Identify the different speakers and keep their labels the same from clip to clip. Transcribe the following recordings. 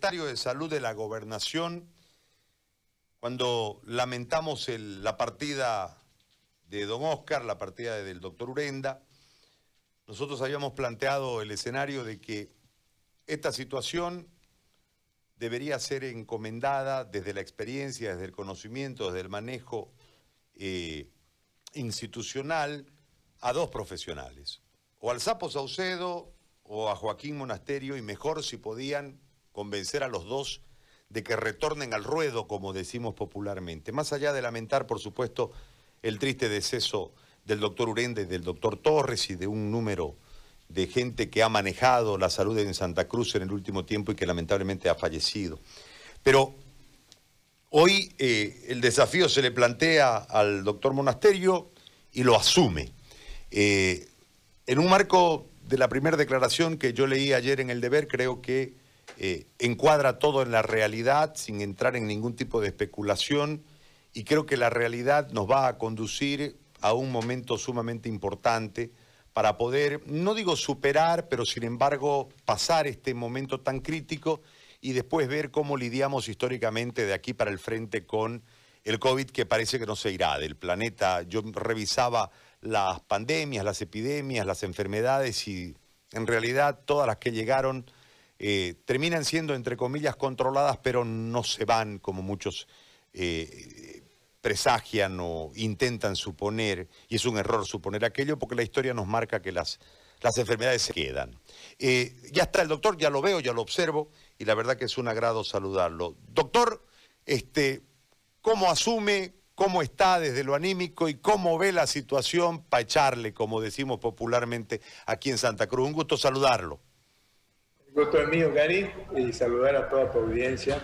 Speaker 1: secretario de Salud de la Gobernación, cuando lamentamos la partida de don Oscar, la partida del doctor Urenda, nosotros habíamos planteado el escenario de que esta situación debería ser encomendada desde la experiencia, desde el conocimiento, desde el manejo eh, institucional a dos profesionales, o al Sapo Saucedo o a Joaquín Monasterio, y mejor si podían convencer a los dos de que retornen al ruedo, como decimos popularmente. Más allá de lamentar, por supuesto, el triste deceso del doctor Urende del doctor Torres y de un número de gente que ha manejado la salud en Santa Cruz en el último tiempo y que lamentablemente ha fallecido. Pero hoy eh, el desafío se le plantea al doctor Monasterio y lo asume. Eh, en un marco de la primera declaración que yo leí ayer en el deber, creo que eh, encuadra todo en la realidad sin entrar en ningún tipo de especulación y creo que la realidad nos va a conducir a un momento sumamente importante para poder, no digo superar, pero sin embargo pasar este momento tan crítico y después ver cómo lidiamos históricamente de aquí para el frente con el COVID que parece que no se irá del planeta. Yo revisaba las pandemias, las epidemias, las enfermedades y en realidad todas las que llegaron eh, terminan siendo, entre comillas, controladas, pero no se van como muchos eh, presagian o intentan suponer, y es un error suponer aquello porque la historia nos marca que las, las enfermedades se quedan. Eh, ya está el doctor, ya lo veo, ya lo observo, y la verdad que es un agrado saludarlo. Doctor, este, ¿cómo asume, cómo está desde lo anímico y cómo ve la situación para echarle, como decimos popularmente aquí en Santa Cruz? Un gusto saludarlo.
Speaker 2: Gusto es mío, Gary, y saludar a toda tu audiencia.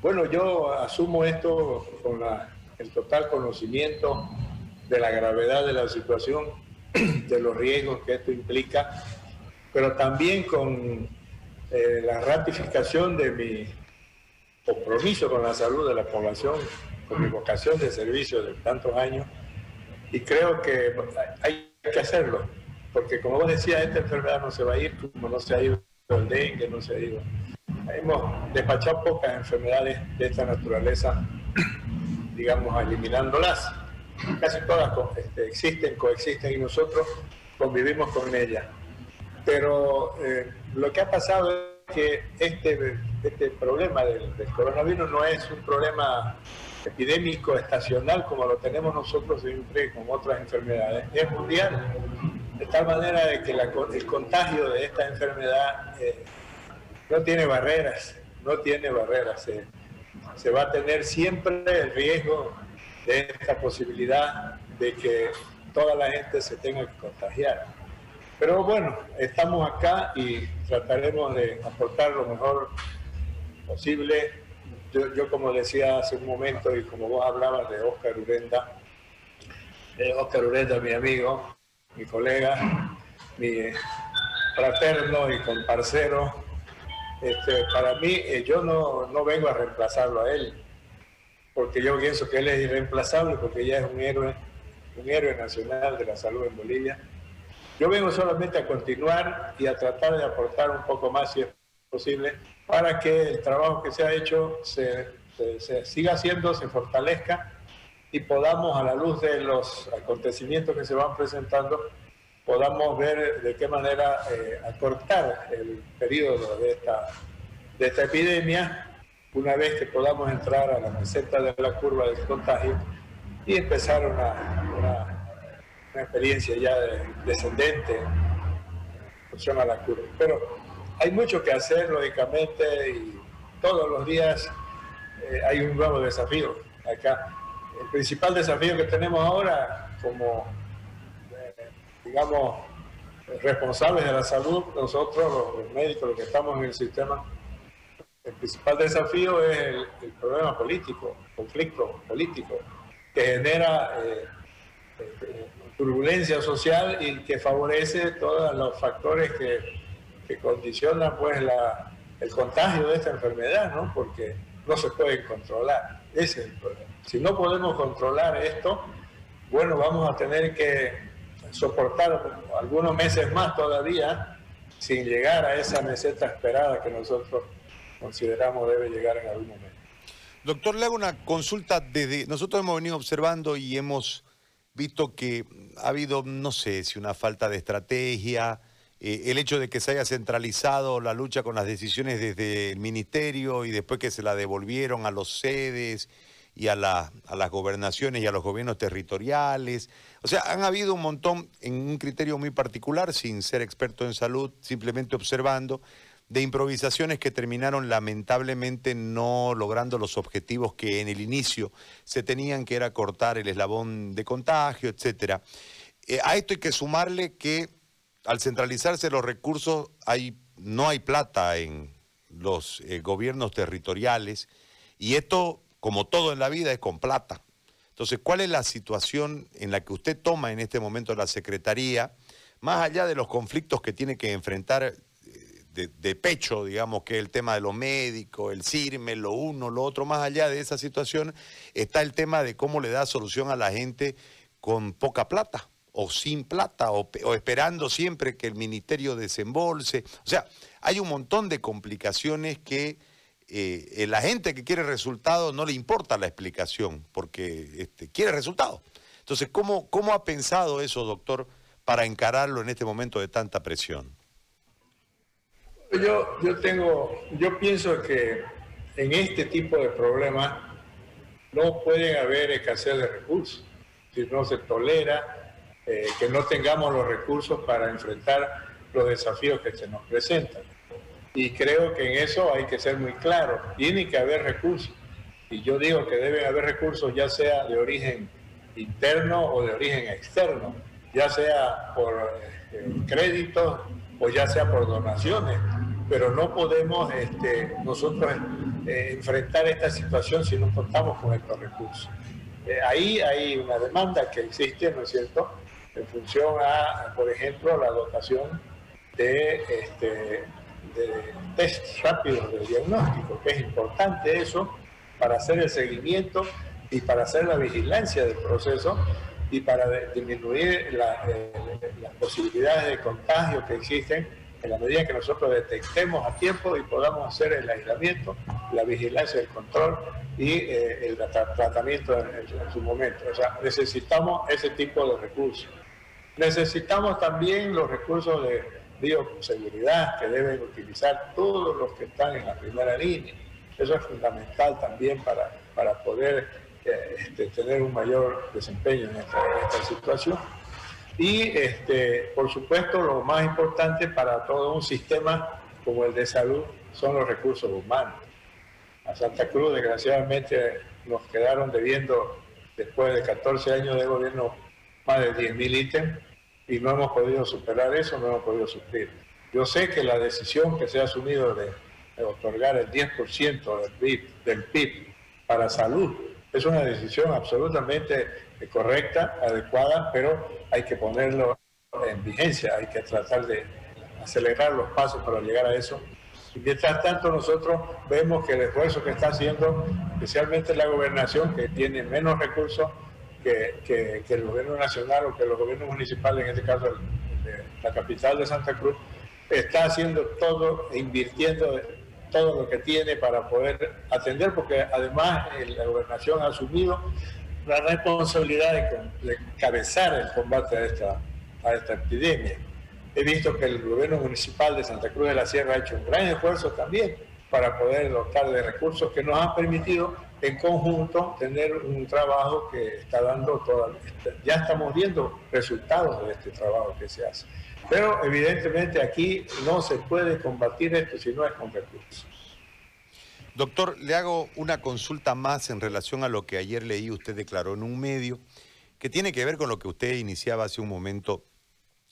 Speaker 2: Bueno, yo asumo esto con el total conocimiento de la gravedad de la situación, de los riesgos que esto implica, pero también con eh, la ratificación de mi compromiso con la salud de la población, con mi vocación de servicio de tantos años, y creo que hay que hacerlo, porque como vos decías, esta enfermedad no se va a ir como no se ha ido el dengue, no se ido hemos despachado pocas enfermedades de esta naturaleza, digamos, eliminándolas. Casi todas este, existen, coexisten y nosotros convivimos con ellas. Pero eh, lo que ha pasado es que este, este problema del, del, coronavirus no es un problema epidémico estacional como lo tenemos nosotros siempre con otras enfermedades, es mundial. De tal manera de que el contagio de esta enfermedad eh, no tiene barreras, no tiene barreras. Se, va a tener siempre el riesgo de esta posibilidad de que toda la gente se tenga que contagiar. Pero bueno, estamos acá y trataremos de aportar lo mejor posible. Yo, como decía hace un momento y como vos hablabas de Oscar Urenda, eh, Oscar Urenda, mi amigo, mi colega, mi fraterno y comparcero, este, para mí, eh, yo no, no, vengo a reemplazarlo a él, porque yo pienso que él es irreemplazable, porque ya es un héroe, un héroe nacional de la salud en Bolivia. Yo vengo solamente a continuar y a tratar de aportar un poco más, si es posible, para que el trabajo que se ha hecho se, se siga haciendo, se fortalezca y podamos, a la luz de los acontecimientos que se van presentando, podamos ver de qué manera eh, acortar el periodo de esta, de esta epidemia una vez que podamos entrar a la meseta de la curva del contagio y empezar una, una, experiencia ya descendente en la curva. Pero hay mucho que hacer, lógicamente, y todos los días eh, hay un nuevo desafío acá. El principal desafío que tenemos ahora como digamos, responsables de la salud, nosotros los, médicos, los que estamos en el sistema, el principal desafío es el, problema político, conflicto político, que genera eh, eh, turbulencia social y que favorece todos los factores que, que condicionan pues, la, el contagio de esta enfermedad, ¿no? porque no se puede controlar. Ese es el problema. Si no podemos controlar esto, bueno, vamos a tener que soportar algunos meses más todavía sin llegar a esa meseta esperada que nosotros consideramos debe llegar en algún momento.
Speaker 1: Doctor, le hago una consulta desde... Nosotros hemos venido observando y hemos visto que ha habido, no sé, si una falta de estrategia, eh, el hecho de que se haya centralizado la lucha con las decisiones desde el ministerio y después que se la devolvieron a los sedes y a, la, a las gobernaciones y a los gobiernos territoriales. O sea, han habido un montón, en un criterio muy particular, sin ser experto en salud, simplemente observando, de improvisaciones que terminaron lamentablemente no logrando los objetivos que en el inicio se tenían, que era cortar el eslabón de contagio, etcétera. Eh, a esto hay que sumarle que al centralizarse los recursos hay, no hay plata en los eh, gobiernos territoriales y esto, como todo en la vida, es con plata. Entonces, ¿cuál es la situación en la que usted toma en este momento la Secretaría, más allá de los conflictos que tiene que enfrentar de, pecho, digamos, que el tema de los médicos, el CIRME, lo uno, lo otro, más allá de esa situación, está el tema de cómo le da solución a la gente con poca plata o sin plata o, esperando siempre que el ministerio desembolse. O sea, hay un montón de complicaciones que eh, la gente que quiere resultados no le importa la explicación porque este, quiere resultados. Entonces, ¿cómo, ¿cómo ha pensado eso, doctor, para encararlo en este momento de tanta presión?
Speaker 2: Yo, yo tengo, yo pienso que en este tipo de problemas no puede haber escasez de recursos. Si no se tolera eh, que no tengamos los recursos para enfrentar los desafíos que se nos presentan. Y creo que en eso hay que ser muy claro. Tiene que haber recursos. Y yo digo que deben haber recursos ya sea de origen interno o de origen externo, ya sea por eh, créditos o ya sea por donaciones pero no podemos este, nosotros eh, enfrentar esta situación si no contamos con estos recursos. Eh, ahí hay una demanda que existe, ¿no es cierto?, en función a, por ejemplo, la dotación de, este, de test rápidos de diagnóstico, que es importante eso para hacer el seguimiento y para hacer la vigilancia del proceso y para disminuir eh, las posibilidades de contagio que existen en la medida que nosotros detectemos a tiempo y podamos hacer el aislamiento, la vigilancia, el control y eh, el tratamiento en, su momento. O sea, necesitamos ese tipo de recursos. Necesitamos también los recursos de bioseguridad que deben utilizar todos los que están en la primera línea. Eso es fundamental también para, para poder eh, este, tener un mayor desempeño en esta, en esta situación. Y, este, por supuesto, lo más importante para todo un sistema como el de salud son los recursos humanos. A Santa Cruz, desgraciadamente, nos quedaron debiendo, después de 14 años de gobierno, más de 10.000 ítems y no hemos podido superar eso, no hemos podido suplir. Yo sé que la decisión que se ha asumido de, otorgar el 10% del PIB, del PIB para salud es una decisión absolutamente correcta, adecuada, pero hay que ponerlo en vigencia, hay que tratar de acelerar los pasos para llegar a eso. Y mientras tanto nosotros vemos que el esfuerzo que está haciendo, especialmente la gobernación, que tiene menos recursos que, que, el gobierno nacional o que los gobiernos municipales, en este caso de la capital de Santa Cruz, está haciendo todo e invirtiendo todo lo que tiene para poder atender, porque además la gobernación ha asumido la responsabilidad de, de encabezar el combate a esta, a esta epidemia. He visto que el gobierno municipal de Santa Cruz de la Sierra ha hecho un gran esfuerzo también para poder dotar de recursos que nos han permitido en conjunto tener un trabajo que está dando toda... Ya estamos viendo resultados de este trabajo que se hace. Pero evidentemente aquí no se puede combatir esto si no es con recursos.
Speaker 1: Doctor, le hago una consulta más en relación a lo que ayer leí, usted declaró en un medio, que tiene que ver con lo que usted iniciaba hace un momento,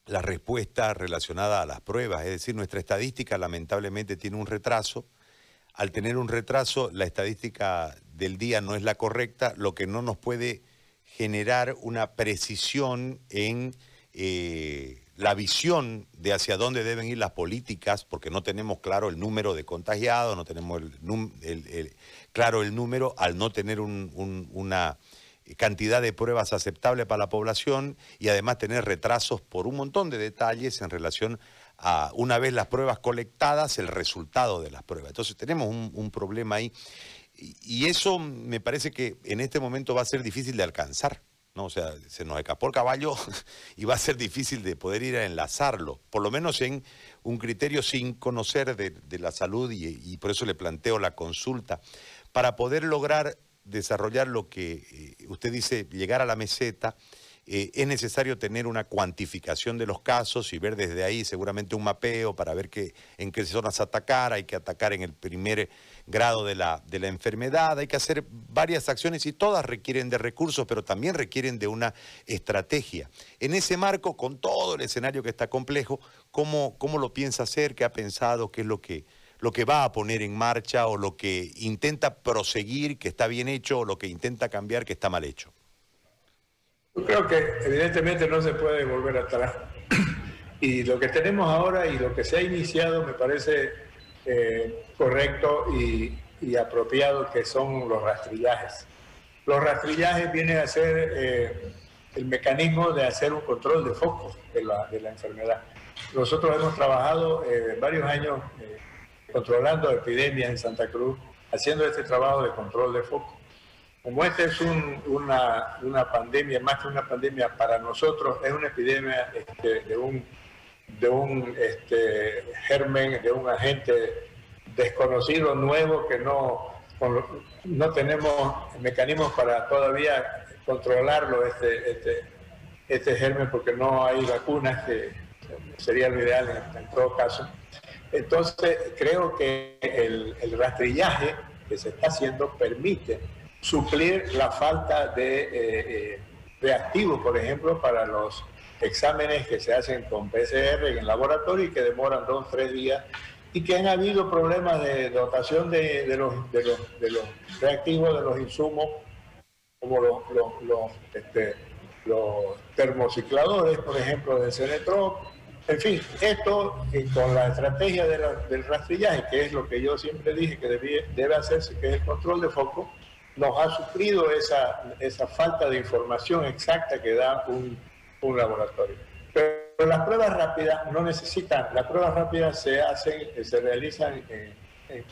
Speaker 1: la respuesta relacionada a las pruebas. Es decir, nuestra estadística lamentablemente tiene un retraso. Al tener un retraso, la estadística del día no es la correcta, lo que no nos puede generar una precisión en... Eh, la visión de hacia dónde deben ir las políticas, porque no tenemos claro el número de contagiados, no tenemos claro el número al no tener una cantidad de pruebas aceptable para la población y además tener retrasos por un montón de detalles en relación una vez las pruebas colectadas, el resultado de las pruebas. Entonces tenemos un, problema ahí. Y, eso me parece que en este momento va a ser difícil de alcanzar. ¿no? O sea, se nos escapó el caballo y va a ser difícil de poder ir a enlazarlo, por lo menos en un criterio sin conocer de, la salud y, por eso le planteo la consulta, para poder lograr desarrollar lo que eh, usted dice, llegar a la meseta, eh, es necesario tener una cuantificación de los casos y ver desde ahí seguramente un mapeo para ver qué, en qué zonas atacar, hay que atacar en el primer grado de la, de la enfermedad, hay que hacer varias acciones y todas requieren de recursos, pero también requieren de una estrategia. En ese marco, con todo el escenario que está complejo, ¿cómo, cómo lo piensa hacer? ¿Qué ha pensado? ¿Qué es lo que, lo que va a poner en marcha o lo que intenta proseguir que está bien hecho o lo que intenta cambiar que está mal hecho?
Speaker 2: Yo creo que evidentemente no se puede volver atrás. Y lo que tenemos ahora y lo que se ha iniciado me parece eh, correcto y, apropiado, que son los rastrillajes. Los rastrillajes vienen a ser eh, el mecanismo de hacer un control de foco de la, de la enfermedad. Nosotros hemos trabajado eh, varios años controlando epidemias en Santa Cruz, haciendo este trabajo de control de foco. Como esta es una, una, pandemia, más que una pandemia para nosotros, es una epidemia este, de un, de un este, germen, de un agente desconocido, nuevo, que no, no tenemos mecanismos para todavía controlarlo, este, este, este germen, porque no hay vacunas, que sería lo ideal en, todo caso. Entonces, creo que el, el rastrillaje que se está haciendo permite suplir la falta de eh, reactivos, por ejemplo, para los exámenes que se hacen con PCR en laboratorio y que demoran dos tres días y que han habido problemas de dotación de, los, de, los, reactivos, de los insumos, como los, los, este, termocicladores, por ejemplo, del Cenetrop. En fin, esto con la estrategia del rastrillaje, que es lo que yo siempre dije que debe, debe hacerse, que es el control de foco, nos ha sufrido esa, esa falta de información exacta que da un, un laboratorio. Pero las pruebas rápidas no necesitan, las pruebas rápidas se hacen, se realizan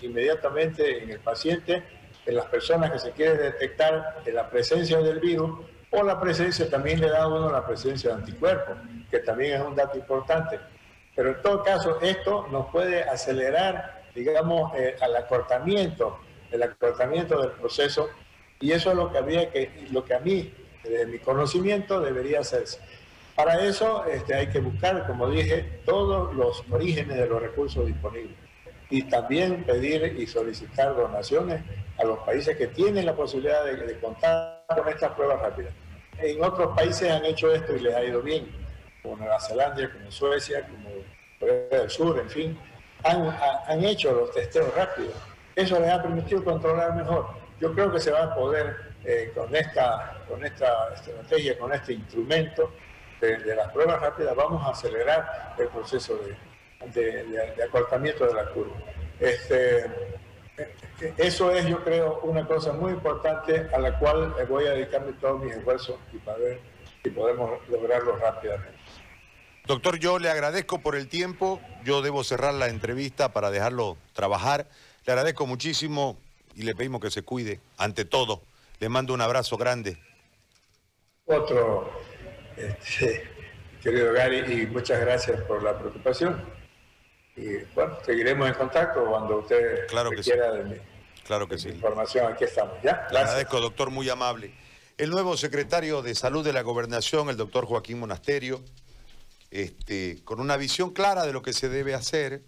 Speaker 2: inmediatamente en el paciente, en las personas que se quiere detectar la presencia del virus o la presencia, también le da a uno la presencia de anticuerpos, que también es un dato importante. Pero en todo caso, esto nos puede acelerar, digamos, eh, al acortamiento el acortamiento del proceso y eso es lo que había que, lo que a mí, desde mi conocimiento, debería hacerse. Para eso este, hay que buscar, como dije, todos los orígenes de los recursos disponibles y también pedir y solicitar donaciones a los países que tienen la posibilidad de, contar con estas pruebas rápidas. En otros países han hecho esto y les ha ido bien, como Nueva Zelanda, como Suecia, como Corea del Sur, en fin, han, han hecho los testeos rápidos eso les ha permitido controlar mejor. Yo creo que se va a poder, eh, con, esta, con esta estrategia, con este instrumento de, las pruebas rápidas, vamos a acelerar el proceso de, de, acortamiento de la curva. Este, eso es, yo creo, una cosa muy importante a la cual voy a dedicarme todos mis esfuerzos y para ver si podemos lograrlo rápidamente.
Speaker 1: Doctor, yo le agradezco por el tiempo. Yo debo cerrar la entrevista para dejarlo trabajar. Le agradezco muchísimo y le pedimos que se cuide ante todo. Le mando un abrazo grande.
Speaker 2: Otro, este, querido Gary, y muchas gracias por la preocupación. Y bueno, seguiremos en contacto cuando usted
Speaker 1: claro que
Speaker 2: quiera
Speaker 1: de mi, claro que sí.
Speaker 2: información. Aquí estamos, ¿ya?
Speaker 1: Le agradezco, doctor, muy amable. El nuevo secretario de Salud de la Gobernación, el doctor Joaquín Monasterio, este, con una visión clara de lo que se debe hacer,